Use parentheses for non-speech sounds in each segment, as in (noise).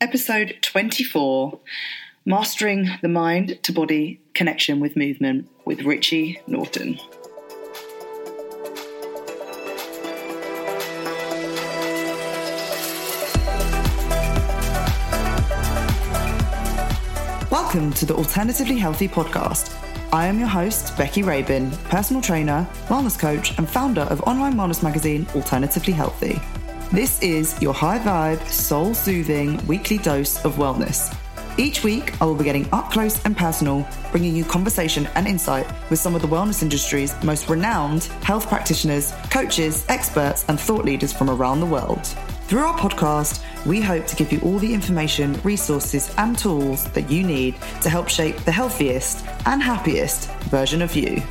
Episode 24 Mastering the Mind to Body Connection with Movement with Richie Norton. Welcome to the Alternatively Healthy podcast. I am your host, Becki Rabin, personal trainer, wellness coach, and founder of online wellness magazine Alternatively Healthy. This is your high vibe, soul soothing weekly dose of wellness. Each week, I will be getting up close and personal, bringing you conversation and insight with some of the wellness industry's most renowned health practitioners, coaches, experts, and thought leaders from around the world. Through our podcast, we hope to give you all the information, resources, and tools that you need to help shape the healthiest and happiest version of you.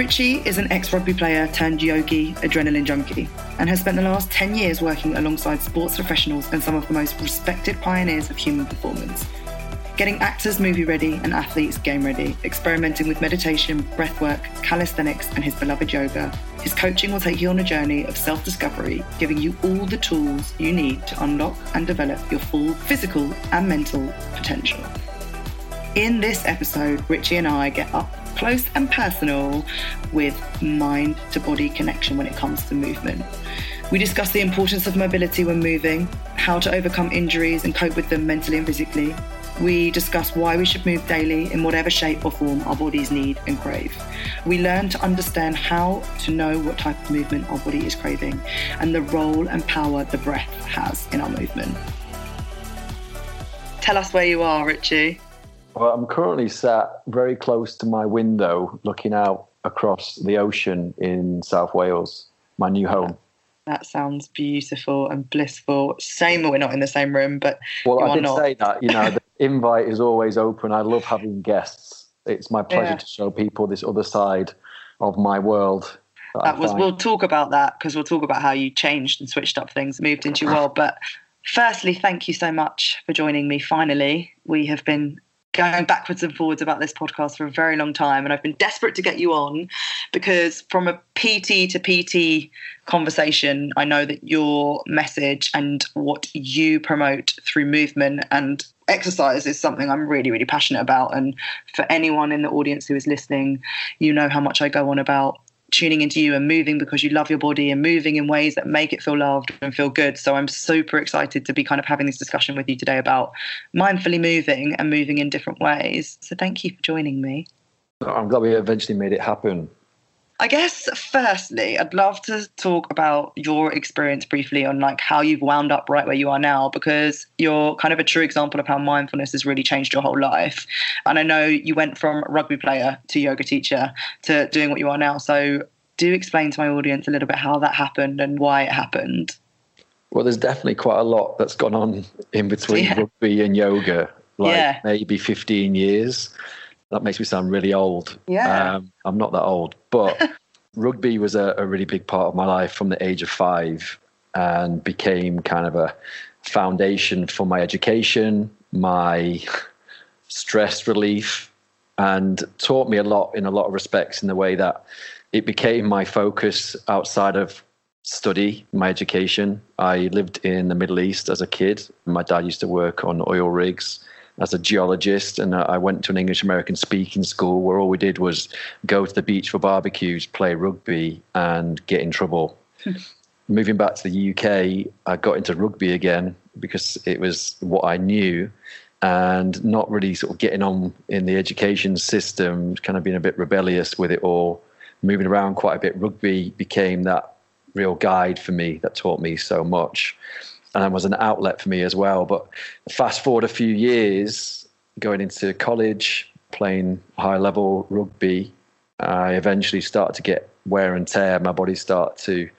Richie is an ex rugby player turned yogi, adrenaline junkie, and has spent the last 10 years working alongside sports professionals and some of the most respected pioneers of human performance. Getting actors movie ready and athletes game ready, experimenting with meditation, breathwork, calisthenics, and his beloved yoga. His coaching will take you on a journey of self discovery, giving you all the tools you need to unlock and develop your full physical and mental potential. In this episode, Richie and I get up close and personal with mind to body connection when it comes to movement. We discuss the importance of mobility when moving, how to overcome injuries and cope with them mentally and physically. We discuss why we should move daily in whatever shape or form our bodies need and crave. We learn to understand how to know what type of movement our body is craving and the role and power the breath has in our movement. Tell us where you are, Richie. Well, I'm currently sat very close to my window looking out across the ocean in South Wales, my new home. That sounds beautiful and blissful. Shame we're not in the same room, but well, I did not. say that. You know, the (laughs) invite is always open. I love having guests. It's my pleasure yeah. to show people this other side of my world. That, that was. We'll talk about that because we'll talk about how you changed and switched up things, moved into your world. But firstly, thank you so much for joining me. Finally, we have been going backwards and forwards about this podcast for a very long time and I've been desperate to get you on because from a PT to PT conversation I know that your message and what you promote through movement and exercise is something I'm really really passionate about. And for anyone in the audience who is listening you know how much I go on about tuning into you and moving because you love your body and moving in ways that make it feel loved and feel good. So I'm super excited to be kind of having this discussion with you today about mindfully moving and moving in different ways. So thank you for joining me. I'm glad we eventually made it happen. I guess firstly, I'd love to talk about your experience briefly on like how you've wound up right where you are now because you're kind of a true example of how mindfulness has really changed your whole life. And I know you went from rugby player to yoga teacher to doing what you are now. So do explain to my audience a little bit how that happened and why it happened. Well, there's definitely quite a lot that's gone on in between yeah. rugby and yoga, like yeah. maybe 15 years that makes me sound really old. Yeah. Um, I'm not that old, but (laughs) rugby was a, a, really big part of my life from the age of five and became kind of a foundation for my education, my (laughs) stress relief, and taught me a lot in a lot of respects in the way that it became my focus outside of study, my education. I lived in the Middle East as a kid. My dad used to work on oil rigs as a geologist, and uh, I went to an English American speaking school where all we did was go to the beach for barbecues, play rugby, and get in trouble. Hmm. Moving back to the UK, I got into rugby again because it was what I knew and not really sort of getting on in the education system, kind of being a bit rebellious with it all, moving around quite a bit. Rugby became that real guide for me that taught me so much and was an outlet for me as well. But fast forward a few years, going into college, playing high level rugby, I eventually started to get wear and tear. My body started to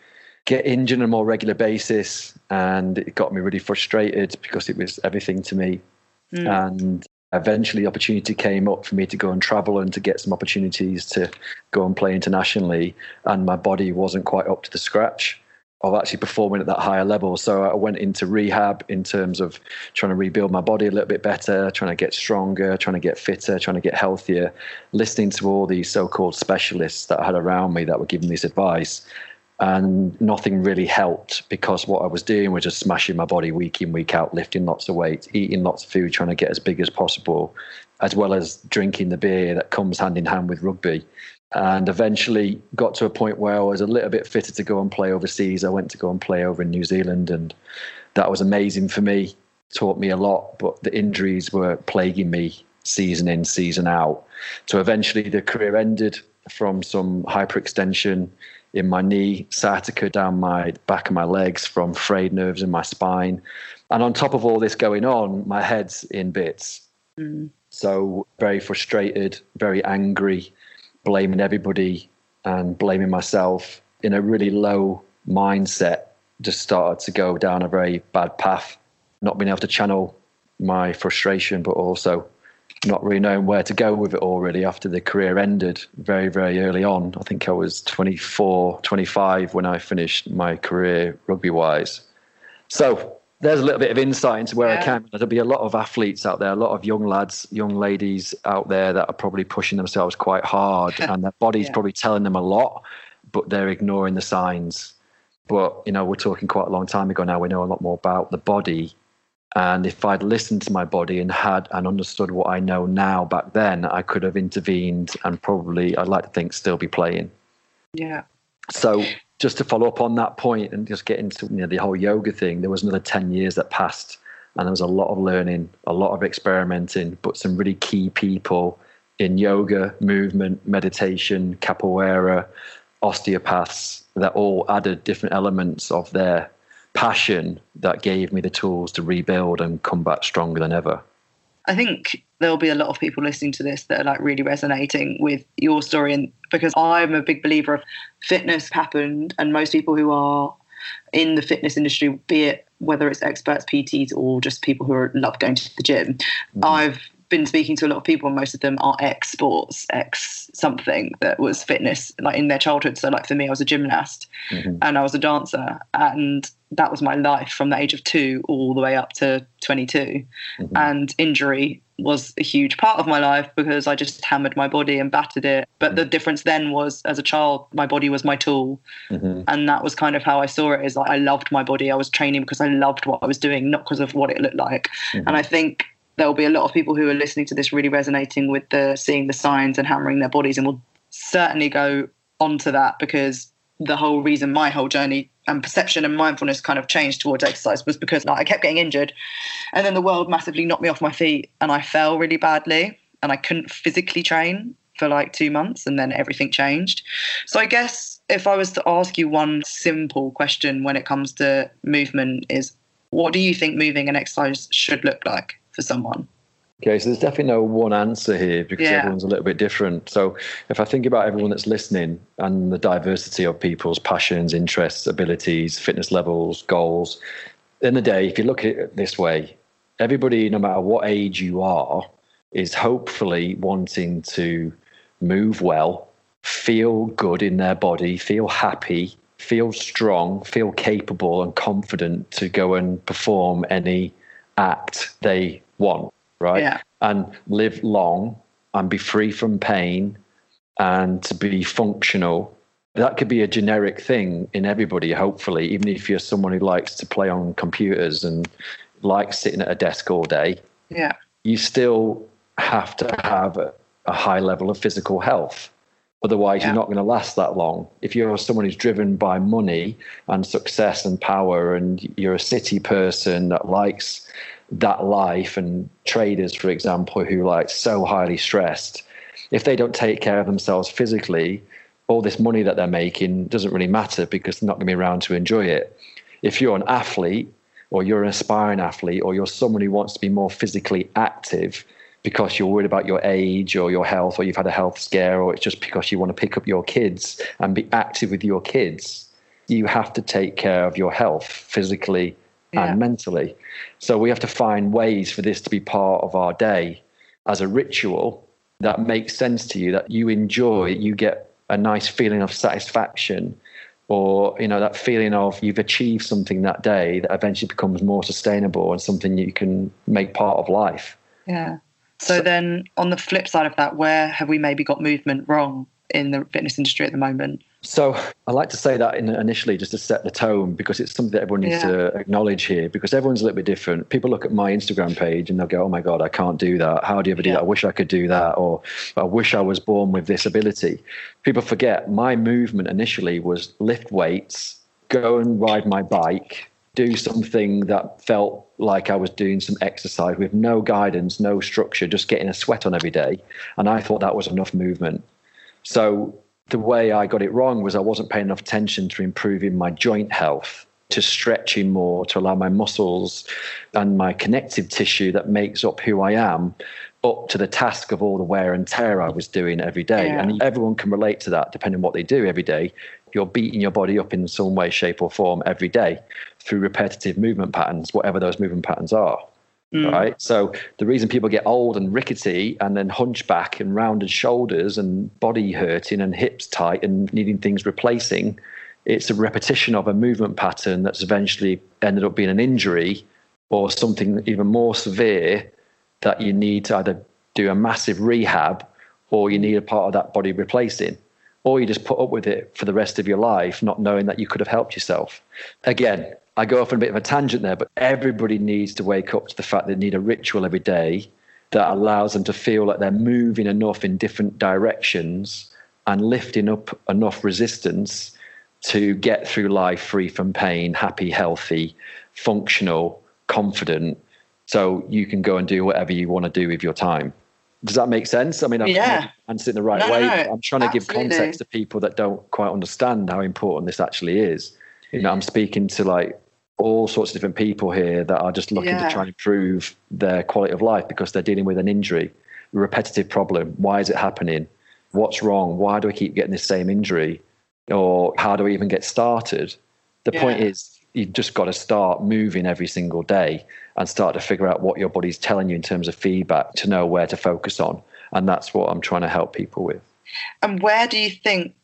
get injured on a more regular basis, and it got me really frustrated because it was everything to me. Mm. And eventually, opportunity came up for me to go and travel and to get some opportunities to go and play internationally, and my body wasn't quite up to the scratch of actually performing at that higher level. So I went into rehab in terms of trying to rebuild my body a little bit better, trying to get stronger, trying to get fitter, trying to get healthier, listening to all these so called specialists that I had around me that were giving this advice and nothing really helped because what I was doing was just smashing my body week in, week out, lifting lots of weight, eating lots of food, trying to get as big as possible, as well as drinking the beer that comes hand in hand with rugby. And eventually got to a point where I was a little bit fitter to go and play overseas. I went to go and play over in New Zealand, and that was amazing for me, taught me a lot. But the injuries were plaguing me season in, season out. So eventually the career ended from some hyperextension in my knee, sciatica down my back of my legs from frayed nerves in my spine. And on top of all this going on, my head's in bits. Mm. So very frustrated, very angry, blaming everybody and blaming myself in a really low mindset. Just started to go down a very bad path, not being able to channel my frustration, but also not really knowing where to go with it all really after the career ended very very early on i think i was 24 25 when i finished my career rugby wise so there's a little bit of insight into where yeah. i came there'll be a lot of athletes out there a lot of young lads young ladies out there that are probably pushing themselves quite hard (laughs) and their body's yeah. probably telling them a lot but they're ignoring the signs but you know we're talking quite a long time ago now we know a lot more about the body and if I'd listened to my body and had and understood what I know now back then, I could have intervened and probably, I'd like to think, still be playing. Yeah. So just to follow up on that point and just get into you know, the whole yoga thing, there was another 10 years that passed and there was a lot of learning, a lot of experimenting, but some really key people in yoga, movement, meditation, capoeira, osteopaths that all added different elements of their passion that gave me the tools to rebuild and come back stronger than ever. I think there'll be a lot of people listening to this that are like really resonating with your story and because I'm a big believer of fitness happened and most people who are in the fitness industry, be it whether it's experts, PTs, or just people who are, love going to the gym. Mm. I've been speaking to a lot of people, and most of them are ex sports, ex something that was fitness, like in their childhood. So, like for me, I was a gymnast mm-hmm. and I was a dancer, and that was my life from the age of two all the way up to 22. Mm-hmm. And injury was a huge part of my life because I just hammered my body and battered it. But mm-hmm. the difference then was, as a child, my body was my tool, mm-hmm. and that was kind of how I saw it. Is like I loved my body. I was training because I loved what I was doing, not because of what it looked like. Mm-hmm. And I think there'll be a lot of people who are listening to this really resonating with the seeing the signs and hammering their bodies and will certainly go onto that because the whole reason my whole journey and perception and mindfulness kind of changed towards exercise was because like, I kept getting injured and then the world massively knocked me off my feet and I fell really badly and I couldn't physically train for like two months and then everything changed. So I guess if I was to ask you one simple question when it comes to movement is what do you think moving and exercise should look like? For someone? Okay, so there's definitely no one answer here because yeah. everyone's a little bit different. So if I think about everyone that's listening and the diversity of people's passions, interests, abilities, fitness levels, goals, in the day, if you look at it this way, everybody, no matter what age you are, is hopefully wanting to move well, feel good in their body, feel happy, feel strong, feel capable and confident to go and perform any act they want, right? Yeah. And live long and be free from pain and to be functional. That could be a generic thing in everybody, hopefully, even if you're someone who likes to play on computers and likes sitting at a desk all day. Yeah. You still have to have a, a high level of physical health. Otherwise, Yeah. you're not going to last that long. If you're someone who's driven by money and success and power, and you're a city person that likes that life, and traders, for example, who like so highly stressed, if they don't take care of themselves physically, all this money that they're making doesn't really matter because they're not going to be around to enjoy it. If you're an athlete, or you're an aspiring athlete, or you're someone who wants to be more physically active, because you're worried about your age or your health or you've had a health scare or it's just because you want to pick up your kids and be active with your kids you have to take care of your health physically Yeah. and mentally so we have to find ways for this to be part of our day as a ritual that makes sense to you that you enjoy you get a nice feeling of satisfaction or you know that feeling of you've achieved something that day that eventually becomes more sustainable and something you can make part of life Yeah. So, then, on the flip side of that, where have we maybe got movement wrong in the fitness industry at the moment? So I like to say that in, initially just to set the tone because it's something that everyone needs Yeah. to acknowledge here because everyone's a little bit different. People look at my Instagram page and they'll go, "Oh my god, I can't do that. How do you ever do Yeah. that? I wish I could do that." Or "I wish I was born with this ability." People forget my movement initially was lift weights, go and ride my bike, do something that felt like I was doing some exercise with no guidance, no structure, just getting a sweat on every day, and I thought that was enough movement. So the way I got it wrong was I wasn't paying enough attention to improving my joint health, to stretching more, to allow my muscles and my connective tissue that makes up who I am up to the task of all the wear and tear I was doing every day. Yeah. And everyone can relate to that depending on what they do every day. You're beating your body up in some way, shape, or form every day through repetitive movement patterns, whatever those movement patterns are mm. right? So the reason people get old and rickety and then hunchback and rounded shoulders and body hurting and hips tight and needing things replacing, it's a repetition of a movement pattern that's eventually ended up being an injury or something even more severe that you need to either do a massive rehab or you need a part of that body replacing. Or you just put up with it for the rest of your life, not knowing that you could have helped yourself. Again, I go off on a bit of a tangent there, but everybody needs to wake up to the fact that they need a ritual every day that allows them to feel like they're moving enough in different directions and lifting up enough resistance to get through life free from pain, happy, healthy, functional, confident, so you can go and do whatever you want to do with your time. Does that make sense? I mean, I'm Yeah. answering it the right No, way. no, I'm trying to give context to people that don't quite understand how important this actually is. You know, I'm speaking to like all sorts of different people here that are just looking Yeah. to try and improve their quality of life because they're dealing with an injury, a repetitive problem. Why is it happening? What's wrong? Why do I keep getting this same injury? Or how do I even get started? The point is, you've just got to start moving every single day and start to figure out what your body's telling you in terms of feedback to know where to focus on. And that's what I'm trying to help people with. And where do you think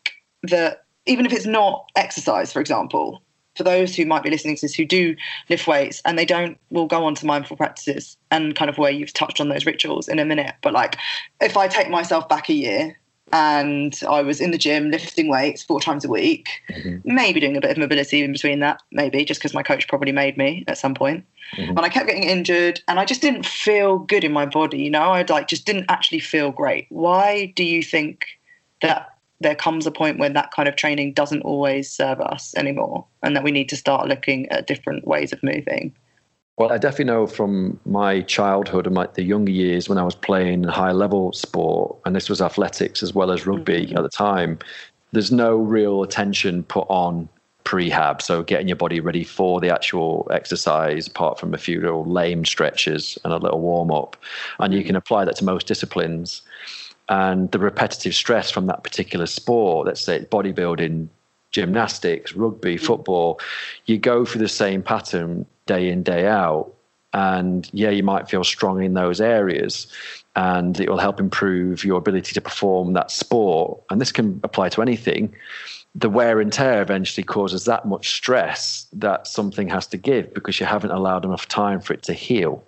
that, even if it's not exercise, for example, for those who might be listening to this who do lift weights and they don't, will go on to mindful practices and kind of where you've touched on those rituals in a minute. But like, if I take myself back a year and I was in the gym lifting weights four times a week, mm-hmm. maybe doing a bit of mobility in between that, maybe just because my coach probably made me at some point. Mm-hmm. And I kept getting injured and I just didn't feel good in my body, you know, I like just didn't actually feel great. Why do you think that there comes a point when that kind of training doesn't always serve us anymore and that we need to start looking at different ways of moving? Well, I definitely know from my childhood and my, the younger years when I was playing high level sport, and this was athletics as well as rugby mm-hmm. at the time, there's no real attention put on prehab. So getting your body ready for the actual exercise, apart from a few little lame stretches and a little warm up. And you mm-hmm. can apply that to most disciplines. And the repetitive stress from that particular sport, let's say bodybuilding, gymnastics, rugby, hmm. football, you go through the same pattern day in, day out. And yeah, you might feel strong in those areas and it will help improve your ability to perform that sport. And this can apply to anything. The wear and tear eventually causes that much stress that something has to give because you haven't allowed enough time for it to heal.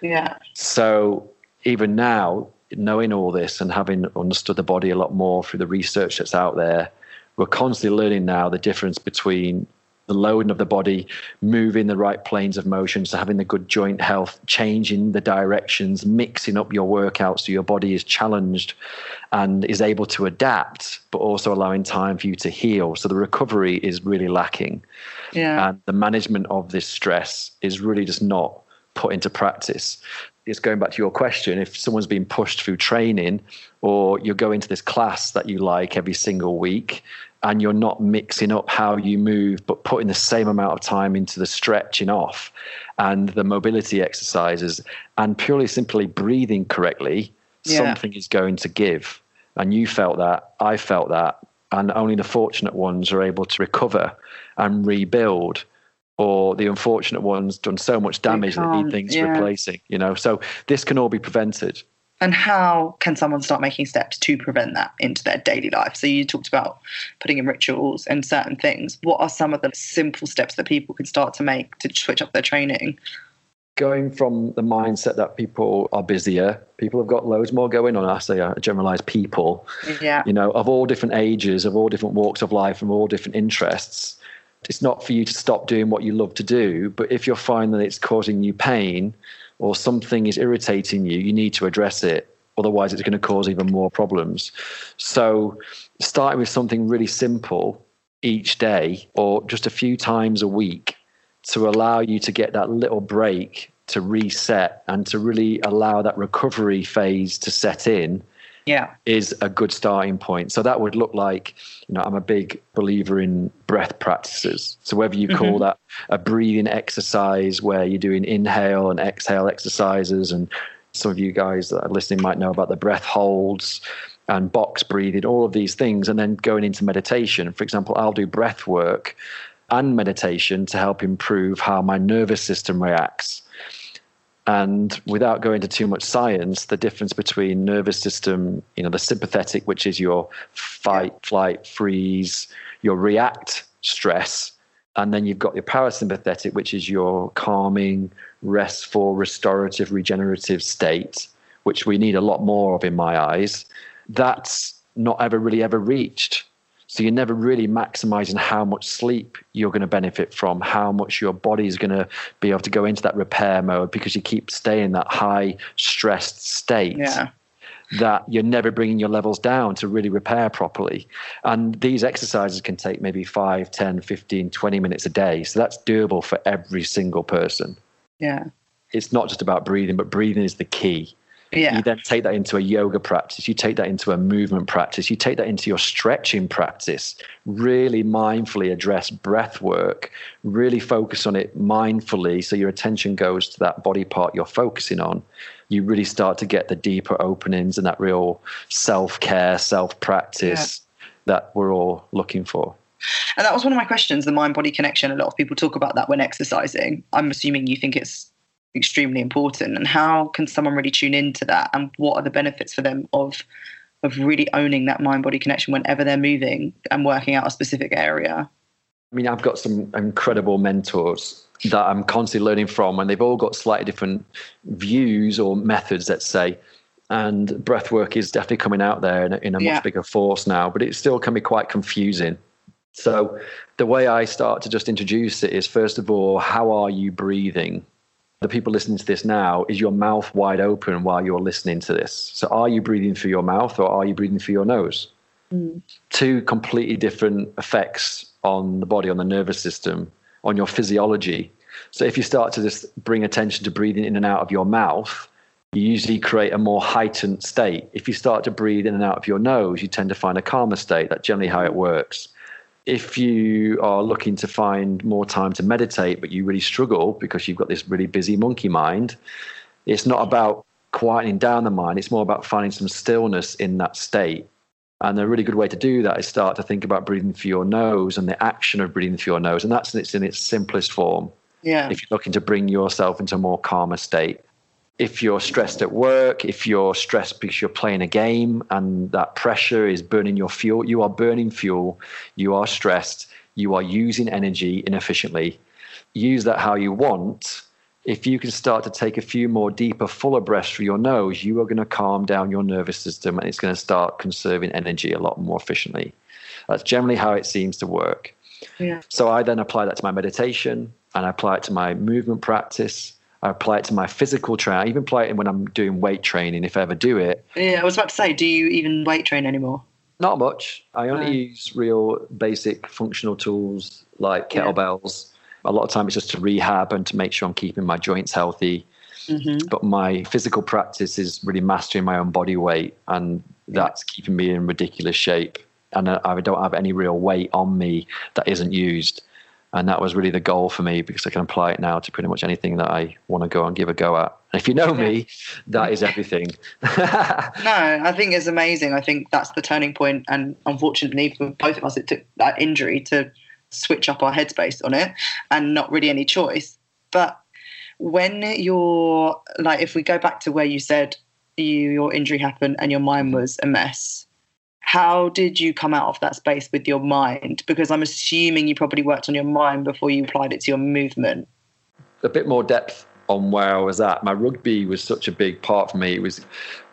Yeah. So even now, knowing all this and having understood the body a lot more through the research that's out there, we're constantly learning now the difference between the loading of the body, moving the right planes of motion, so having the good joint health, changing the directions, mixing up your workouts so your body is challenged and is able to adapt, but also allowing time for you to heal. So the recovery is really lacking. Yeah. And the management of this stress is really just not put into practice. It's going back to your question if someone's been pushed through training or you're going to this class that you like every single week and you're not mixing up how you move, but putting the same amount of time into the stretching off and the mobility exercises and purely simply breathing correctly, Yeah. something is going to give. And you felt that, I felt that, and only the fortunate ones are able to recover and rebuild. Or the unfortunate ones done so much damage that need things yeah. replacing. You know, so this can all be prevented. And how can someone start making steps to prevent that into their daily life? So you talked about putting in rituals and certain things. What are some of the simple steps that people can start to make to switch up their training? going from the mindset that people are busier, people have got loads more going on. I say I generalize people, Yeah. you know, of all different ages, of all different walks of life, from all different interests. It's not for you to stop doing what you love to do, but if you're finding that it's causing you pain or something is irritating you, you need to address it. Otherwise, it's going to cause even more problems. So, starting with something really simple each day or just a few times a week to allow you to get that little break to reset and to really allow that recovery phase to set in Yeah. is a good starting point. So that would look like, you know, I'm a big believer in breath practices. So whether you call mm-hmm. that a breathing exercise where you're doing inhale and exhale exercises, and some of you guys that are listening might know about the breath holds and box breathing, all of these things, and then going into meditation. For example, I'll do breath work and meditation to help improve how my nervous system reacts. And without going into too much science, the difference between nervous system, you know, the sympathetic, which is your fight, flight, freeze, your react stress, and then you've got your parasympathetic, which is your calming, restful, restorative, regenerative state, which we need a lot more of in my eyes. That's not ever really ever reached. So you're never really maximizing how much sleep you're going to benefit from, how much your body is going to be able to go into that repair mode because you keep staying in that high stressed state Yeah. that you're never bringing your levels down to really repair properly. And these exercises can take maybe 5, 10, 15, 20 minutes a day. So that's doable for every single person. Yeah. It's not just about breathing, but breathing is the key. Yeah. You then take that into a yoga practice, you take that into a movement practice, you take that into your stretching practice. Really mindfully address breath work, really focus on it mindfully so your attention goes to that body part you're focusing on. You really start to get the deeper openings and that real self care, self practice that we're all looking for. And that was one of my questions the mind body connection. A lot of people talk about that when exercising. I'm assuming you think it's extremely important. And how can someone really tune into that? And what are the benefits for them of of really owning that mind body connection whenever they're moving and working out a specific area? I mean, I've got some incredible mentors that I'm constantly learning from, and they've all got slightly different views or methods, let's say. And breath work is definitely coming out there in a, in a Yeah. much bigger force now, but it still can be quite confusing. So, the way I start to just introduce it is first of all, how are you breathing? The people listening to this now, is your mouth wide open while you're listening to this? So, are you breathing through your mouth or are you breathing through your nose? Mm. two completely different effects on the body, on the nervous system, on your physiology. So if you start to just bring attention to breathing in and out of your mouth, you usually create a more heightened state. If you start to breathe in and out of your nose, you tend to find a calmer state. That's generally how it works. If you are looking to find more time to meditate, but you really struggle because you've got this really busy monkey mind, it's not about quieting down the mind. It's more about finding some stillness in that state. And a really good way to do that is start to think about breathing through your nose and the action of breathing through your nose. And that's it's in its simplest form. Yeah. If you're looking to bring yourself into a more calmer state. If you're stressed at work, if you're stressed because you're playing a game and that pressure is burning your fuel, you are burning fuel, you are stressed, you are using energy inefficiently. Use that how you want. If you can start to take a few more deeper, fuller breaths through your nose, you are going to calm down your nervous system and it's going to start conserving energy a lot more efficiently. That's generally how it seems to work. Yeah. So I then apply that to my meditation and I apply it to my movement practice. I apply it to my physical training. I even apply it when I'm doing weight training, if I ever do it. Yeah, I was about to say, do you even weight train anymore? Not much. I only No. use real basic functional tools like Yeah. kettlebells. A lot of time it's just to rehab and to make sure I'm keeping my joints healthy. Mm-hmm. But my physical practice is really mastering my own body weight, and that's keeping me in ridiculous shape. And I don't have any real weight on me that isn't used. And that was really the goal for me because I can apply it now to pretty much anything that I want to go and give a go at. And if you know me, (laughs) that is everything. (laughs) No, I think it's amazing. I think that's the turning point, and unfortunately for both of us, it took that injury to switch up our headspace on it, and not really any choice. But when you're like, if we go back to where you said you your injury happened and your mind was a mess, how did you come out of that space with your mind? Because I'm assuming you probably worked on your mind before you applied it to your movement. a bit more depth on where I was at. My rugby was such a big part for me. It was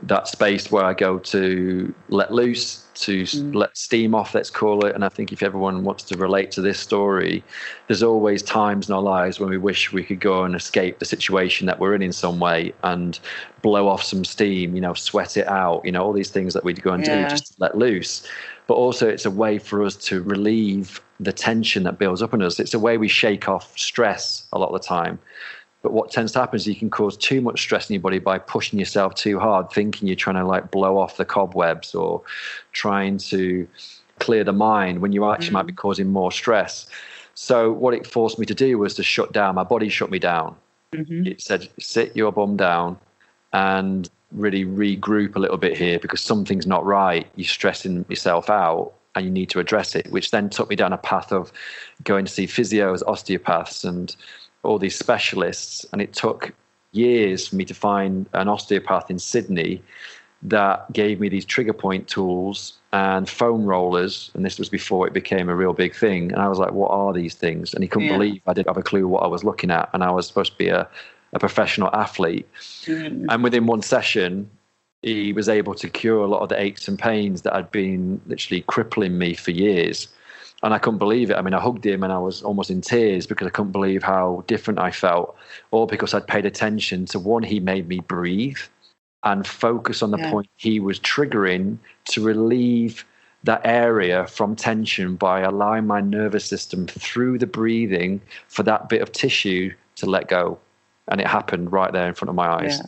that space where I go to let loose, to s mm. let steam off, let's call it. And I think if everyone wants to relate to this story, there's always times in our lives when we wish we could go and escape the situation that we're in in some way and blow off some steam, you know, sweat it out, you know, all these things that we'd go and Yeah. do just to let loose. But also, it's a way for us to relieve the tension that builds up in us. It's a way we shake off stress a lot of the time. But what tends to happen is you can cause too much stress in your body by pushing yourself too hard, thinking you're trying to like blow off the cobwebs or trying to clear the mind when you actually might be mm. causing more stress. So what it forced me to do was to shut down. My body shut me down. Mm-hmm. It said, sit your bum down and really regroup a little bit here because something's not right. You're stressing yourself out and you need to address it, which then took me down a path of going to see physios, osteopaths, and all these specialists. And it took years for me to find an osteopath in Sydney that gave me these trigger point tools and foam rollers. And this was before it became a real big thing. And I was like, what are these things? And he couldn't Yeah. believe I didn't have a clue what I was looking at. And I was supposed to be a, a professional athlete. Mm. And within one session, he was able to cure a lot of the aches and pains that had been literally crippling me for years. And I couldn't believe it. I mean, I hugged him and I was almost in tears because I couldn't believe how different I felt, all because I'd paid attention to one, he made me breathe and focus on the Yeah. point he was triggering to relieve that area from tension by allowing my nervous system through the breathing for that bit of tissue to let go. And it happened right there in front of my eyes. Yeah.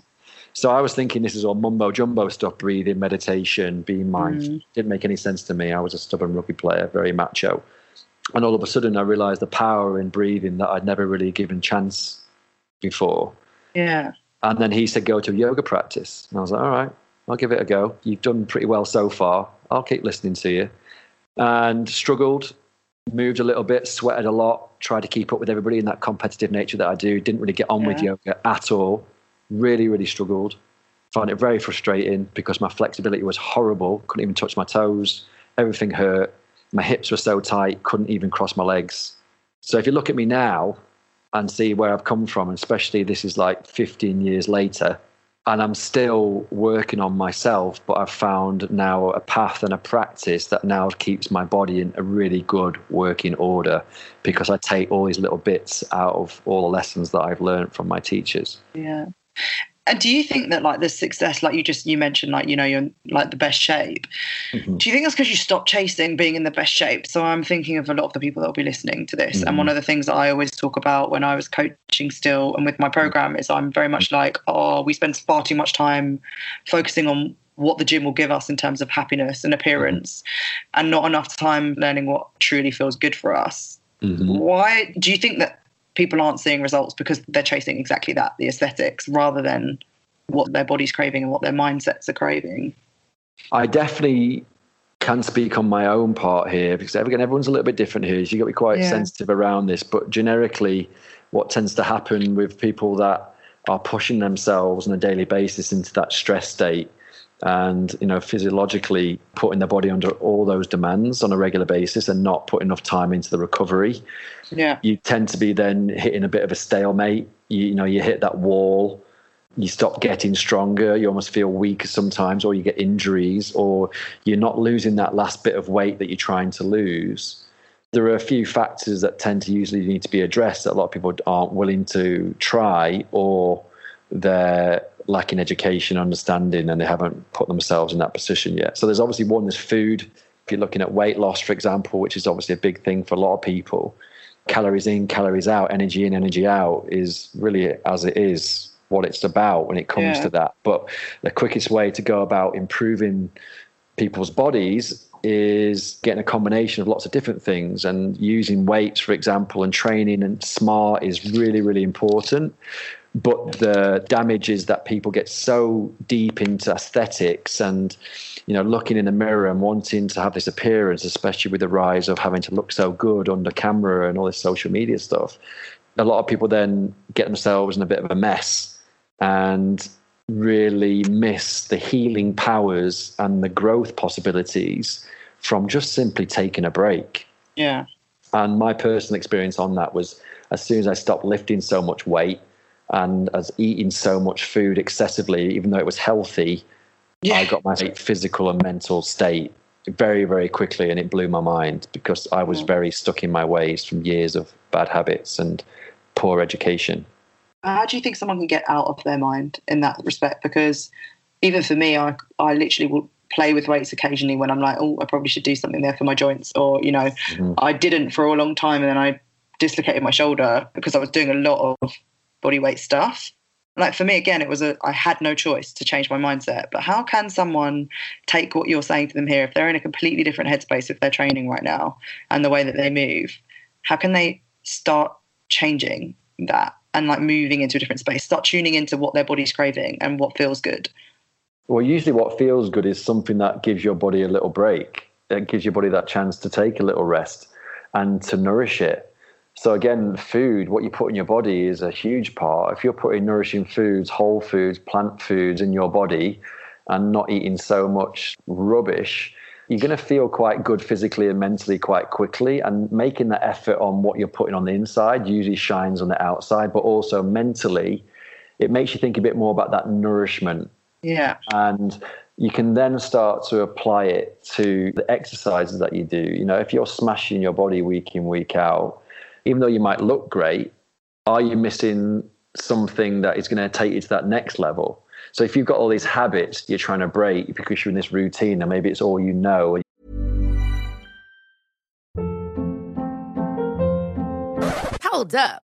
So I was thinking this is all mumbo jumbo stuff, breathing, meditation, being mindful. Mm. Didn't make any sense to me. I was a stubborn rugby player, very macho. And all of a sudden I realized the power in breathing that I'd never really given chance before. Yeah. And then he said, go to a yoga practice. And I was like, all right, I'll give it a go. You've done pretty well so far. I'll keep listening to you. And struggled, moved a little bit, sweated a lot, tried to keep up with everybody in that competitive nature that I do. Didn't really get on with yoga at all. Really, really struggled. Found it very frustrating because my flexibility was horrible. Couldn't even touch my toes. Everything hurt. My hips were so tight, couldn't even cross my legs. So if you look at me now, and see where I've come from, and especially this is like 15 years later, and I'm still working on myself, but I've found now a path and a practice that now keeps my body in a really good working order because I take all these little bits out of all the lessons that I've learned from my teachers. Yeah. And do you think that like the success, like you just you mentioned, like you know you're in, like the best shape? Mhm. Do you think that's because you stopped chasing being in the best shape? So I'm thinking of a lot of the people that will be listening to this, and Mhm. one of the things that I always talk about when I was coaching still and with my program is I'm very much like, oh, we spend far too much time focusing on what the gym will give us in terms of happiness and appearance, and not enough time learning what truly feels good for us. Mhm. Why do you think that people aren't seeing results because they're chasing exactly that, the aesthetics, rather than what their body's craving and what their mindsets are craving? I definitely can speak on my own part here because again, everyone's a little bit different here. So you've got to be quite Yeah. sensitive around this. But generically, what tends to happen with people that are pushing themselves on a daily basis into that stress state and you know physiologically putting their body under all those demands on a regular basis and not put enough time into the recovery. Yeah. you tend to be then hitting a bit of a stalemate. You, you know you hit that wall you stop getting stronger you almost feel weaker sometimes or you get injuries or you're not losing that last bit of weight that you're trying to lose. There are a few factors that tend to usually need to be addressed that a lot of people aren't willing to try or they're lacking education understanding and they haven't put themselves in that position yet so there's obviously one there's food if you're looking at weight loss for example which is obviously a big thing for a lot of people calories in calories out energy in energy out is really as it is what it's about when it comes yeah. to that but the quickest way to go about improving people's bodies is getting a combination of lots of different things and using weights, for example, and training and smart is really, really important. But the damage is that people get so deep into aesthetics and, you know, looking in the mirror and wanting to have this appearance, especially with the rise of having to look so good under camera and all this social media stuff. A lot of people then get themselves in a bit of a mess and really miss the healing powers and the growth possibilities from just simply taking a break. Yeah. And my personal experience on that was as soon as I stopped lifting so much weight and as eating so much food excessively, even though it was healthy, yeah. I got my physical and mental state very, very quickly, and it blew my mind because I was very stuck in my ways from years of bad habits and poor education. How do you think someone can get out of their mind in that respect? Because even for me, I I literally will play with weights occasionally when I'm like, oh, I probably should do something there for my joints, or you know, mm-hmm. I didn't for a long time, and then I dislocated my shoulder because I was doing a lot of body weight stuff. Like for me, again, it was a I had no choice to change my mindset. But how can someone take what you're saying to them here if they're in a completely different headspace if they're training right now and the way that they move? How can they start changing that and like moving into a different space? Start tuning into what their body's craving and what feels good. Well, usually what feels good is something that gives your body a little break. It gives your body that chance to take a little rest and to nourish it. So again, food, what you put in your body is a huge part. If you're putting nourishing foods, whole foods, plant foods in your body and not eating so much rubbish, you're going to feel quite good physically and mentally quite quickly. And making that effort on what you're putting on the inside usually shines on the outside, but also mentally, it makes you think a bit more about that nourishment yeah. And you can then start to apply it to the exercises that you do. You know, if you're smashing your body week in, week out, even though you might look great, are you missing something that is going to take you to that next level? So if you've got all these habits you're trying to break because you're in this routine and maybe it's all you know. Hold up.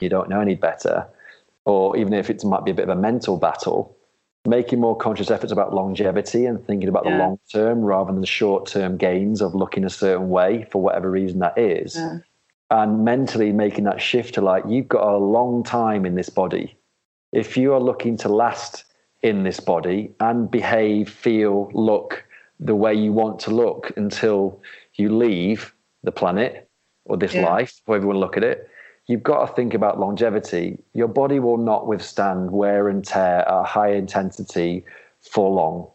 You don't know any better, or even if it might be a bit of a mental battle, making more conscious efforts about longevity and thinking about yeah. the long term rather than the short term gains of looking a certain way for whatever reason that is. Yeah. And mentally making that shift to like, you've got a long time in this body. If you are looking to last in this body and behave, feel, look the way you want to look until you leave the planet or this yeah. life, however you want to look at it, you've got to think about longevity. Your body will not withstand wear and tear at high intensity for long.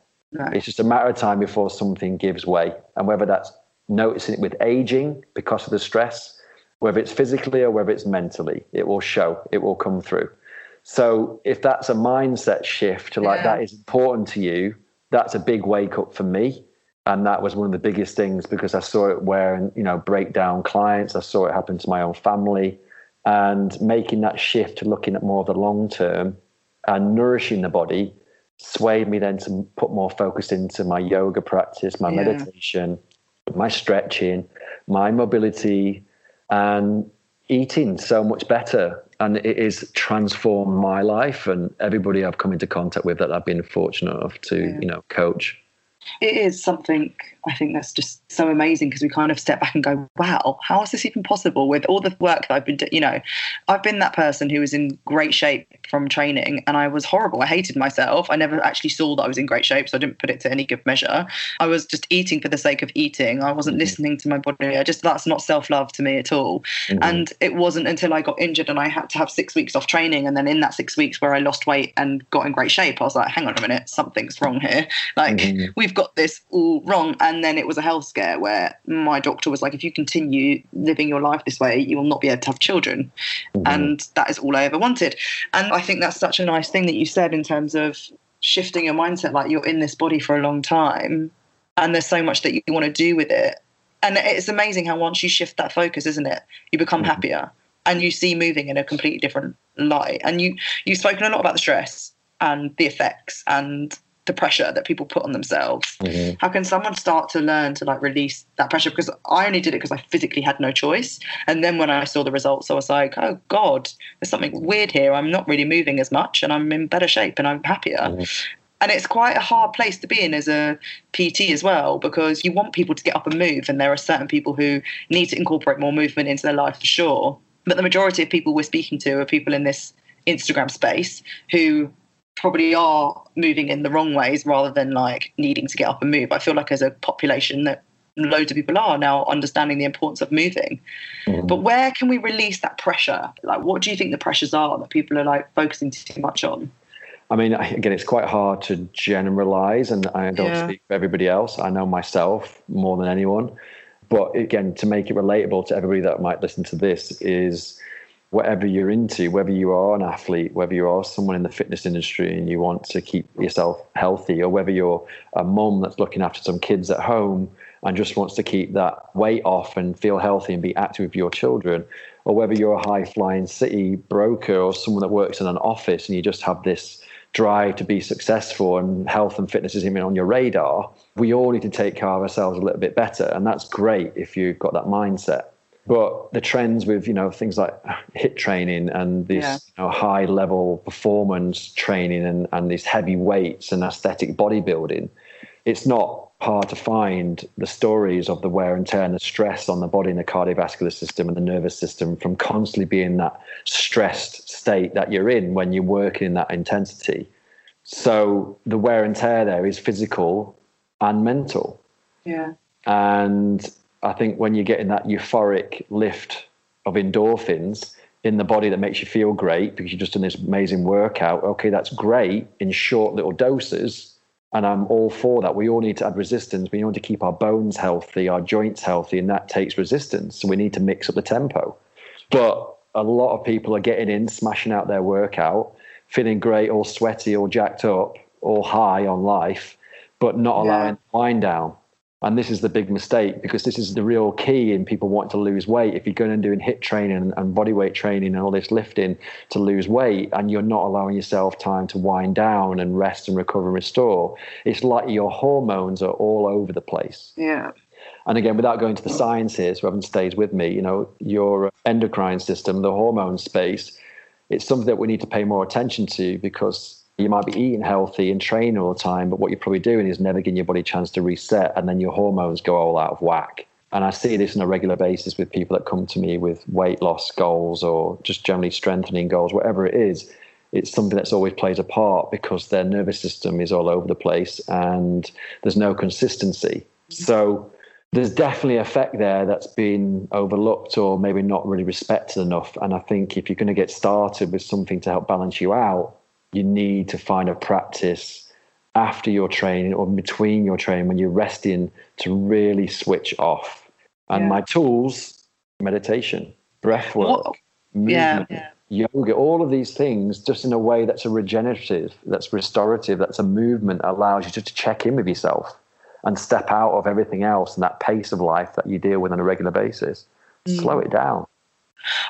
It's just a matter of time before something gives way. And whether that's noticing it with aging because of the stress whether it's physically or whether it's mentally. It will show, it will come through. So if that's a mindset shift, to like yeah. that is important to you, that's a big wake up for me. And that was one of the biggest things because I saw it where, you know, break down clients. I saw it happen to my own family and making that shift to looking at more of the long term and nourishing the body swayed me then to put more focus into my yoga practice, my yeah. meditation, my stretching, my mobility, and eating so much better. And it has transformed my life and everybody I've come into contact with that I've been fortunate enough to, yeah. you know, coach it is something I think that's just so amazing because we kind of step back and go, wow, how is this even possible with all the work that I've been doing? You know, I've been that person who was in great shape from training and I was horrible. I hated myself. I never actually saw that I was in great shape, so I didn't put it to any good measure. I was just eating for the sake of eating. I wasn't mm-hmm. listening to my body. I just, that's not self love to me at all. Mm-hmm. And it wasn't until I got injured and I had to have six weeks off training. And then in that six weeks where I lost weight and got in great shape, I was like, hang on a minute, something's wrong here. Like, mm-hmm. we've got this all wrong. And then it was a health scare where my doctor was like, if you continue living your life this way, you will not be able to have children. Mm-hmm. And that is all I ever wanted. And I think that's such a nice thing that you said in terms of shifting your mindset like you're in this body for a long time and there's so much that you want to do with it. And it's amazing how once you shift that focus, isn't it? You become mm-hmm. happier and you see moving in a completely different light. And you you've spoken a lot about the stress and the effects and the pressure that people put on themselves. Mm-hmm. How can someone start to learn to like release that pressure? Because I only did it because I physically had no choice. And then when I saw the results, I was like, oh God, there's something weird here. I'm not really moving as much and I'm in better shape and I'm happier. Mm-hmm. And it's quite a hard place to be in as a PT as well, because you want people to get up and move. And there are certain people who need to incorporate more movement into their life for sure. But the majority of people we're speaking to are people in this Instagram space who probably are moving in the wrong ways rather than like needing to get up and move. I feel like as a population that loads of people are now understanding the importance of moving. Mm. But where can we release that pressure? Like, what do you think the pressures are that people are like focusing too much on? I mean, again, it's quite hard to generalize, and I don't yeah. speak for everybody else. I know myself more than anyone. But again, to make it relatable to everybody that might listen to this, is whatever you're into, whether you are an athlete, whether you are someone in the fitness industry and you want to keep yourself healthy, or whether you're a mum that's looking after some kids at home and just wants to keep that weight off and feel healthy and be active with your children, or whether you're a high flying city broker or someone that works in an office and you just have this drive to be successful and health and fitness is even on your radar, we all need to take care of ourselves a little bit better. And that's great if you've got that mindset. But the trends with you know things like HIIT training and this yeah. you know, high level performance training and, and these heavy weights and aesthetic bodybuilding, it's not hard to find the stories of the wear and tear and the stress on the body and the cardiovascular system and the nervous system from constantly being that stressed state that you're in when you're working in that intensity. So the wear and tear there is physical and mental. Yeah. And I think when you're getting that euphoric lift of endorphins in the body that makes you feel great because you've just done this amazing workout, okay, that's great in short little doses. And I'm all for that. We all need to add resistance. We need to keep our bones healthy, our joints healthy, and that takes resistance. So we need to mix up the tempo. But a lot of people are getting in, smashing out their workout, feeling great, all sweaty, all jacked up, all high on life, but not allowing yeah. wind down. And this is the big mistake because this is the real key in people wanting to lose weight. If you're going and doing HIIT training and, body weight training and all this lifting to lose weight, and you're not allowing yourself time to wind down and rest and recover and restore, it's like your hormones are all over the place. Yeah. And again, without going to the science here, so everyone stays with me, you know, your endocrine system, the hormone space, it's something that we need to pay more attention to because you might be eating healthy and training all the time, but what you're probably doing is never giving your body a chance to reset, and then your hormones go all out of whack. And I see this on a regular basis with people that come to me with weight loss goals or just generally strengthening goals, whatever it is. It's something that's always plays a part because their nervous system is all over the place and there's no consistency. So there's definitely effect there that's been overlooked or maybe not really respected enough. And I think if you're going to get started with something to help balance you out, you need to find a practice after your training or between your training when you're resting to really switch off. And yeah. my tools, meditation. breath work, What- movement, yeah. yoga, all of these things just in a way that's a regenerative, that's restorative, that's a movement that allows you just to check in with yourself and step out of everything else and that pace of life that you deal with on a regular basis. Slow mm. it down.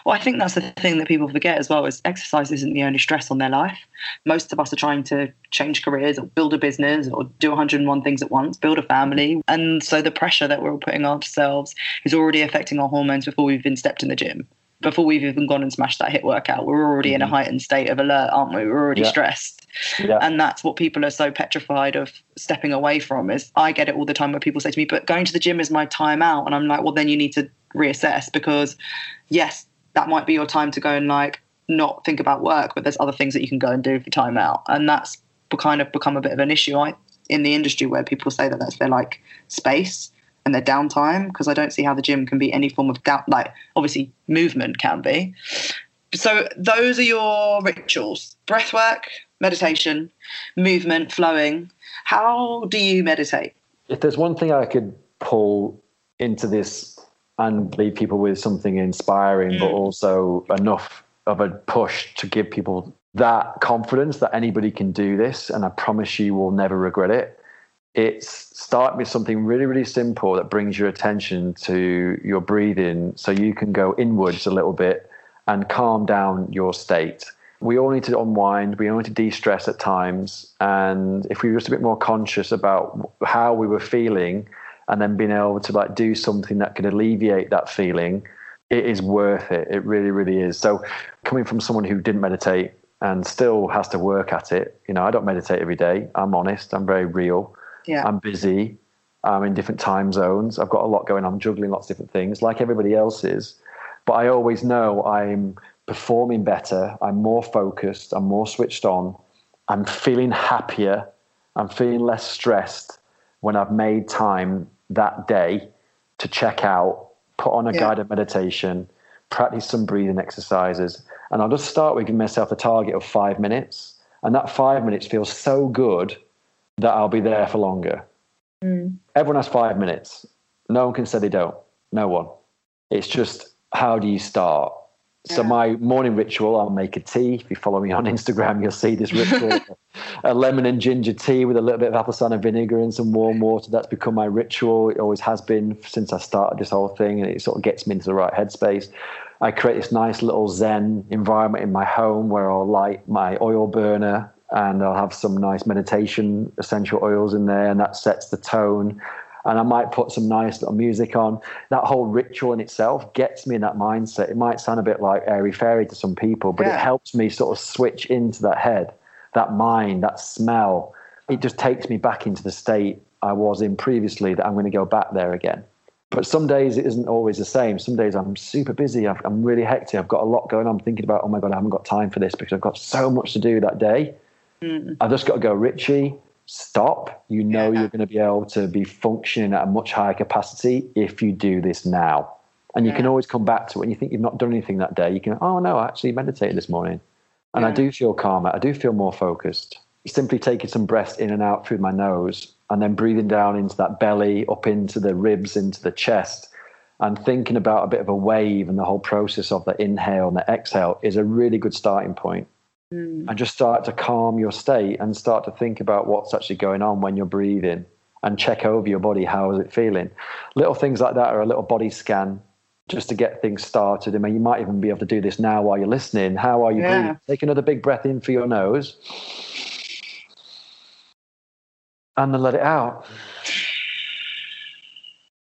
Well, I think that's the thing that people forget as well is exercise isn't the only stress on their life. Most of us are trying to change careers or build a business or do 101 things at once, build a family. And so the pressure that we're all putting on ourselves is already affecting our hormones before we've even stepped in the gym. Before we've even gone and smashed that HIIT workout, we're already in a mm-hmm. heightened state of alert, aren't we? We're already Yeah. stressed. Yeah. And that's what people are so petrified of stepping away from is I get it all the time where people say to me, but going to the gym is my time out. And I'm like, well, then you need to reassess because yes, that might be your time to go and like not think about work, but there's other things that you can go and do for time out. And that's kind of become a bit of an issue I, in the industry where people say that that's their like space and their downtime because I don't see how the gym can be any form of down, like obviously movement can be. So those are your rituals: breath work, meditation, movement, flowing. How do you meditate? if there's one thing I could pull into this and leave people with something inspiring, but mm. also enough of a push to give people that confidence that anybody can do this, and I promise you will never regret it. It's start with something really, really simple that brings your attention to your breathing so you can go inwards a little bit and calm down your state. We all need to unwind, we all need to de stress at times. And if we were just a bit more conscious about how we were feeling and then being able to like do something that could alleviate that feeling, it is worth it. It really, really is. So, coming from someone who didn't meditate and still has to work at it, you know, I don't meditate every day. I'm honest, I'm very real. Yeah. I'm busy. I'm in different time zones. I've got a lot going on. I'm juggling lots of different things, like everybody else is. But I always know I'm performing better. I'm more focused. I'm more switched on. I'm feeling happier. I'm feeling less stressed when I've made time that day to check out, put on a Yeah. guided meditation, practice some breathing exercises. And I'll just start with giving myself a target of five minutes. And that five minutes feels so good that I'll be there for longer. Mm. Everyone has five minutes. No one can say they don't. No one. It's just how do you start? So my morning ritual, I'll make a tea. If you follow me on (laughs) Instagram, you'll see this ritual. a lemon and ginger tea with a little bit of apple cider vinegar and some warm water. That's become my ritual. It always has been since I started this whole thing, and it sort of gets me into the right headspace. I create this nice little zen environment in my home where I'll light my oil burner and I'll have some nice meditation essential oils in there, and that sets the tone. And I might put some nice little music on. That whole ritual in itself gets me in that mindset. It might sound a bit like airy fairy to some people, but Yeah. it helps me sort of switch into that head, that mind, that smell. It just takes me back into the state I was in previously that I'm going to go back there again. But some days it isn't always the same. Some days I'm super busy. I've, I'm really hectic. I've got a lot going on. I'm thinking about, oh my God, I haven't got time for this because I've got so much to do that day. Mm. I've just got to go, Richie, stop. You know Yeah. you're going to be able to be functioning at a much higher capacity if you do this now. And you can always come back to it. When you think you've not done anything that day, you can, oh no, I actually meditated this morning. And I do feel calmer. I do feel more focused. Simply taking some breaths in and out through my nose and then breathing down into that belly, up into the ribs, into the chest, and thinking about a bit of a wave and the whole process of the inhale and the exhale is a really good starting point Mm. and just start to calm your state and start to think about what's actually going on when you're breathing and check over your body how is it feeling? Little things like that are a little body scan just to get things started. I mean you might even be able to do this now while you're listening. How are you Yeah. breathing? Take another big breath in through your nose and then let it out.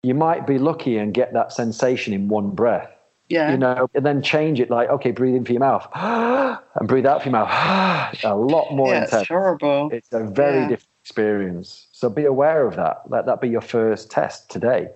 You might be lucky and get that sensation in one breath Yeah. you know, and then change it like, okay, breathe in for your mouth (gasps) and breathe out for your mouth. (gasps) a lot more yeah, it's intense. horrible. It's a very Yeah. different experience. So be aware of that. Let that be your first test today.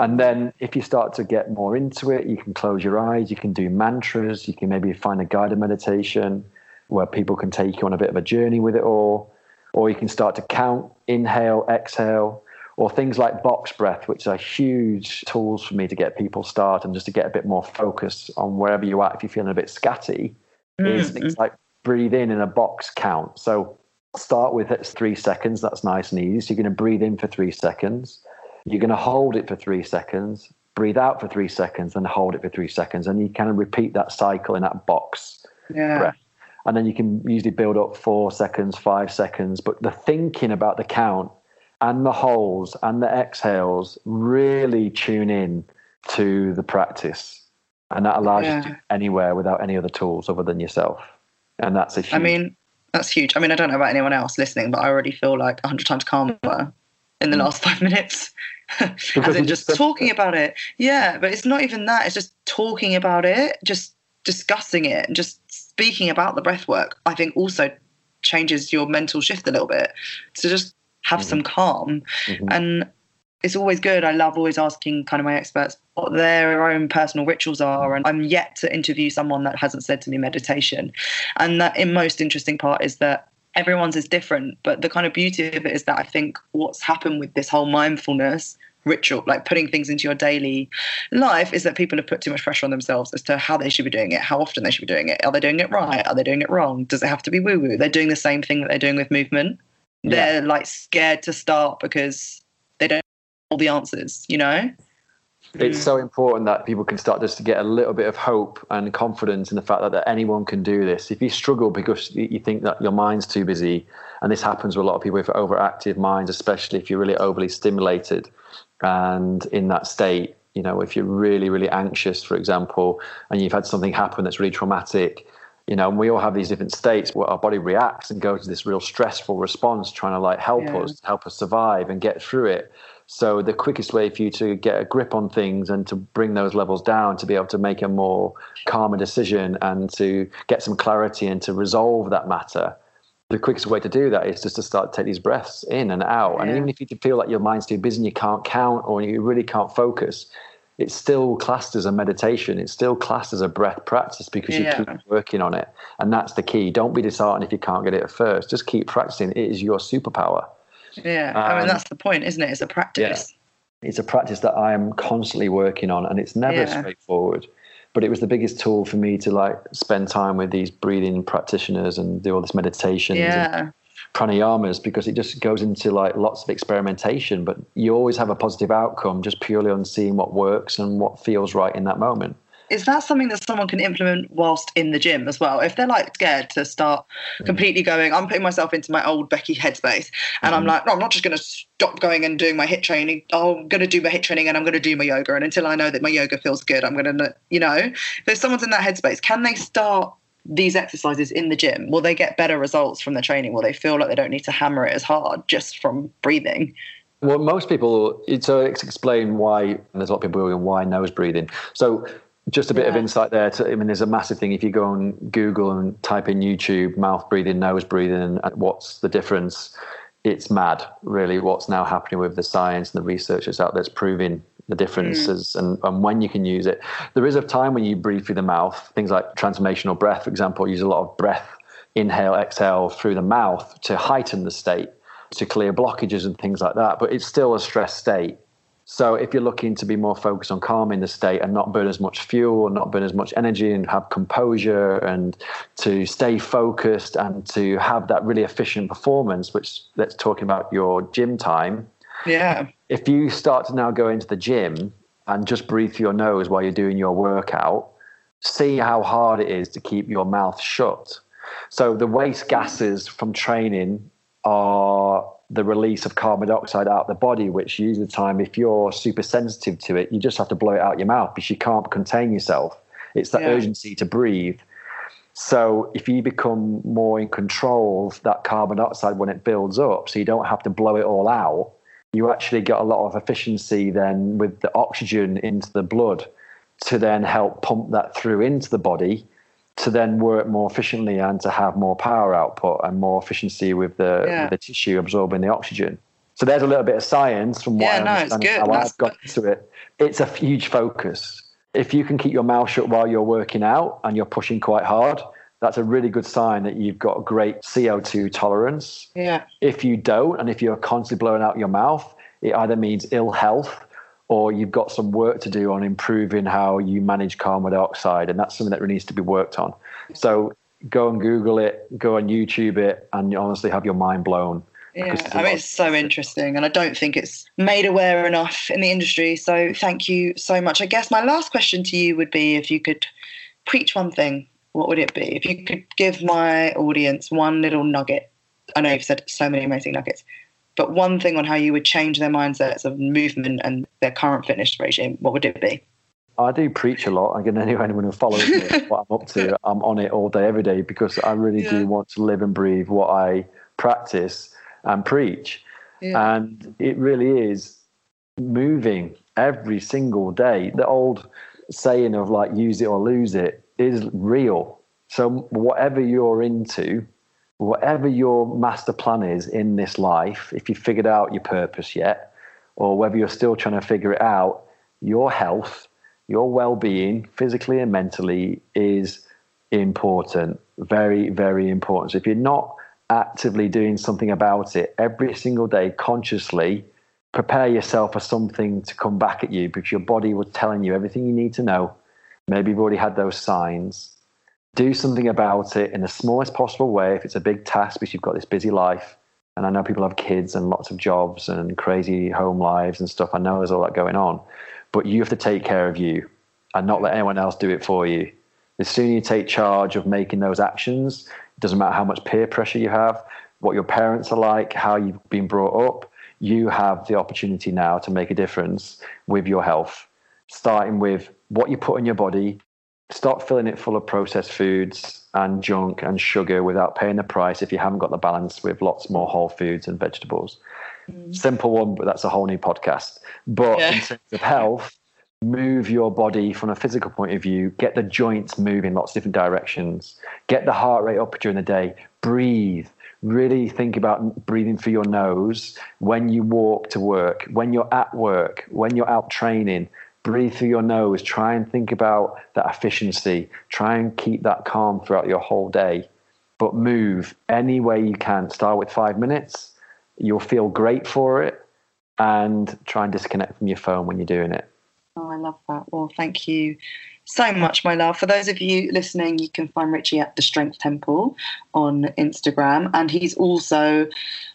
And then if you start to get more into it, you can close your eyes, you can do mantras, you can maybe find a guided meditation where people can take you on a bit of a journey with it all. Or you can start to count, inhale, exhale, or things like box breath, which are huge tools for me to get people started and just to get a bit more focus on wherever you are. If you're feeling a bit scatty, is mm-hmm. things like breathe in in a box count. So start with it's three seconds. That's nice and easy. So you're going to breathe in for three seconds. You're going to hold it for three seconds, breathe out for three seconds, then hold it for three seconds. And you kind of repeat that cycle in that box Yeah. breath. And then you can usually build up four seconds, five seconds. But the thinking about the count and the holds and the exhales really tune in to the practice. And that allows you to do anywhere without any other tools other than yourself. And that's a huge I mean, that's huge. I mean, I don't know about anyone else listening, but I already feel like a hundred times calmer in the mm. last (laughs) five minutes. As Because in just- talking about it. Yeah, but it's not even that. It's just talking about it, just discussing it, and just speaking about the breath work. I think also changes your mental shift a little bit So just have some calm. Mhm. And it's always good. I love always asking kind of my experts what their own personal rituals are. And I'm yet to interview someone that hasn't said to me meditation. And that in most interesting part is that everyone's is different. But the kind of beauty of it is that I think what's happened with this whole mindfulness ritual, like putting things into your daily life, is that people have put too much pressure on themselves as to how they should be doing it, how often they should be doing it. Are they doing it right? Are they doing it wrong? Does it have to be woo woo? They're doing the same thing that they're doing with movement. They're like scared to start because they don't know all the answers, you know? It's so important that people can start just to get a little bit of hope and confidence in the fact that, that anyone can do this. If you struggle because you think that your mind's too busy, and this happens with a lot of people with overactive minds, especially if you're really overly stimulated and in that state, you know, if you're really, really anxious, for example, and you've had something happen that's really traumatic, you know, and we all have these different states where our body reacts and goes to this real stressful response, trying to like help Yeah. us, help us survive and get through it. So the quickest way for you to get a grip on things and to bring those levels down, to be able to make a more calmer decision and to get some clarity and to resolve that matter, the quickest way to do that is just to start to take these breaths in and out. And even if you feel like your mind's too busy and you can't count or you really can't focus, it's still classed as a meditation. It's still classed as a breath practice because you keep working on it. And that's the key. Don't be disheartened if you can't get it at first. Just keep practicing. It is your superpower. Yeah. I mean, Um, that's the point, isn't it? It's a practice. It's a practice that I am constantly working on, and it's never Yeah. straightforward. But it was the biggest tool for me to like spend time with these breathing practitioners and do all this meditations and Yeah. Pranayamas because it just goes into like lots of experimentation. But you always have a positive outcome just purely on seeing what works and what feels right in that moment. Is that something that someone can implement whilst in the gym as well? If they're like scared to start completely going, I'm putting myself into my old Becki headspace, and. I'm mm-hmm. like, no, I'm not just going to stop going and doing my HIIT training. I'm going to do my HIIT training and I'm going to do my yoga, and until I know that my yoga feels good, I'm going to, you know, if someone's in that headspace, can they start these exercises in the gym? Will they get better results from the training? Will they feel like they don't need to hammer it as hard just from breathing? Well, most people, so let's explain why, and there's a lot of people going, why nose breathing. So, just a bit of insight there. To, I mean, there's a massive thing. If you go on Google and type in YouTube, mouth breathing, nose breathing, and what's the difference? It's mad, really, what's now happening with the science and the research that's out there that's proving the differences mm. and, and when you can use it. There is a time when you breathe through the mouth, things like transformational breath, for example, use a lot of breath, inhale, exhale through the mouth to heighten the state, to clear blockages and things like that. But it's still a stress state. So if you're looking to be more focused on calming the state and not burn as much fuel, and not burn as much energy, and have composure, and to stay focused and to have that really efficient performance, which let's talking about your gym time. Yeah. If you start to now go into the gym and just breathe through your nose while you're doing your workout, see how hard it is to keep your mouth shut. So the waste gases from training are the release of carbon dioxide out of the body, which usually the time, if you're super sensitive to it, you just have to blow it out your mouth because you can't contain yourself. It's that Yeah. urgency to breathe. So if you become more in control of that carbon dioxide when it builds up, so you don't have to blow it all out, you actually get a lot of efficiency then with the oxygen into the blood to then help pump that through into the body to then work more efficiently and to have more power output and more efficiency with the, Yeah. with the tissue absorbing the oxygen. So there's a little bit of science from what Yeah, I no, it's understand good. how That's- I've got into it. It's a huge focus. If you can keep your mouth shut while you're working out and you're pushing quite hard, that's a really good sign that you've got great CO2 tolerance. Yeah. If you don't, and if you're constantly blowing out your mouth, it either means ill health or you've got some work to do on improving how you manage carbon dioxide. And that's something that really needs to be worked on. So go and Google it, go and YouTube it, and you honestly have your mind blown. Yeah, I mean, it's so interesting, and I don't think it's made aware enough in the industry. So, thank you so much. I guess my last question to you would be if you could preach one thing, what would it be? If you could give my audience one little nugget, I know you've said so many amazing nuggets, but one thing on how you would change their mindsets of movement and their current fitness regime, what would it be? I do preach a lot. I Again, (laughs) anyone who follows me, (laughs) what I'm up to, I'm on it all day, every day, because I really yeah. do want to live and breathe what I practice and preach. Yeah. And it really is moving every single day. The old saying of like use it or lose it is real. So whatever you're into, whatever your master plan is in this life, if you've figured out your purpose yet, or whether you're still trying to figure it out, your health, your well-being, physically and mentally, is important. Very, very important. So if you're not actively doing something about it every single day consciously prepare yourself for something to come back at you because your body was telling you everything you need to know maybe you've already had those signs. Do something about it in the smallest possible way. If it's a big task because you've got this busy life and i know people have kids and lots of jobs and crazy home lives and stuff i know there's all that going on. But you have to take care of you and not let anyone else do it for you. The sooner you take charge of making those actions it doesn't matter how much peer pressure you have, what your parents are like, how you've been brought up. You have the opportunity now to make a difference with your health, starting with what you put in your body. Stop filling it full of processed foods and junk and sugar without paying the price if you haven't got the balance with lots more whole foods and vegetables. Mm. Simple one, but that's a whole new podcast. But yeah. in terms of health, move your body from a physical point of view, get the joints moving lots of different directions, get the heart rate up during the day, breathe. Really think about breathing through your nose when you walk to work, when you're at work, when you're out training. Breathe through your nose. Try and think about that efficiency. Try and keep that calm throughout your whole day. But move any way you can. Start with five minutes. You'll feel great for it. And try and disconnect from your phone when you're doing it. Oh, I love that. Well, thank you so much, my love. For those of you listening, you can find Richie at the Strength Temple on Instagram, and he's also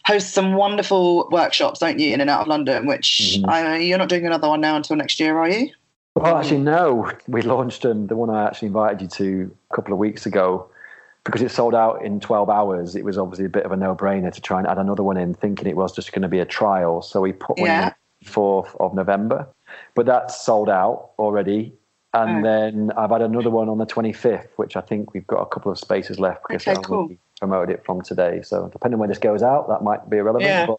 hosts some wonderful workshops, don't you, in and out of London? Which mm-hmm. I, you're not doing another one now until next year, are you? Well, actually, no. We launched um, the one I actually invited you to a couple of weeks ago because it sold out in 12 hours. It was obviously a bit of a no-brainer to try and add another one in, thinking it was just going to be a trial. So we put one yeah. in 4th of November but that's sold out already. And mm. then I've had another one on the 25th, which I think we've got a couple of spaces left because okay, cool. promoted it from today. So depending when this goes out, that might be irrelevant. Yeah. But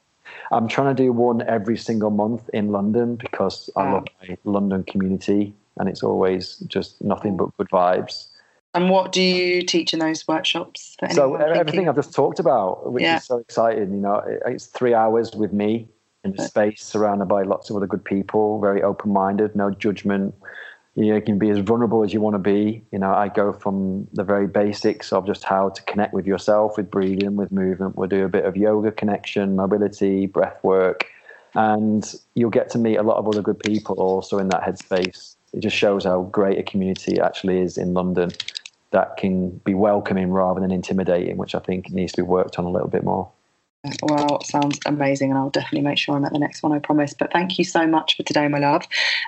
I'm trying to do one every single month in London because I mm. love my London community and it's always just nothing mm. but good vibes. And what do you teach in those workshops? so everything I've just talked about, which yeah. is so exciting. You know, it's three hours with me in a space surrounded by lots of other good people, very open minded, no judgment. You, can be as vulnerable as you want to be. You know, I go from the very basics of just how to connect with yourself, with breathing, with movement. We'll do a bit of yoga connection, mobility, breath work, and you'll get to meet a lot of other good people also in that headspace. It just shows how great a community actually is in London that can be welcoming rather than intimidating, which I think needs to be worked on a little bit more. Well, sounds amazing, and I'll definitely make sure I'm at the next one, I promise. But thank you so much for today, my love.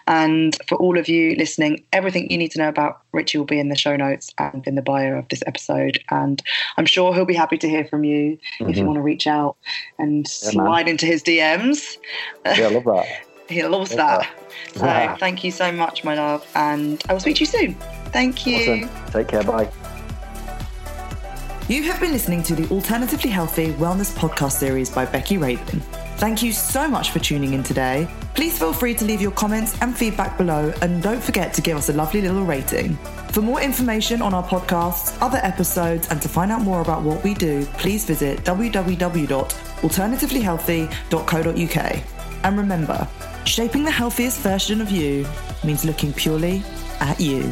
And for all of you listening, everything you need to know about Richie will be in the show notes and in the bio of this episode. And I'm sure he'll be happy to hear from you mm-hmm. if you mm-hmm. want to reach out and yeah, slide man. into his DMs. Yeah, I love that. (laughs) he loves love that. that. So thank you so much, my love. And I will speak to you soon. Thank you. Awesome. Take care. Bye. You have been listening to the Alternatively Healthy Wellness podcast series by Becki Rabin. Thank you so much for tuning in today. Please feel free to leave your comments and feedback below, and don't forget to give us a lovely little rating. For more information on our podcasts, other episodes, and to find out more about what we do, please visit www.alternativelyhealthy.co.uk. And remember, shaping the healthiest version of you means looking purely at you.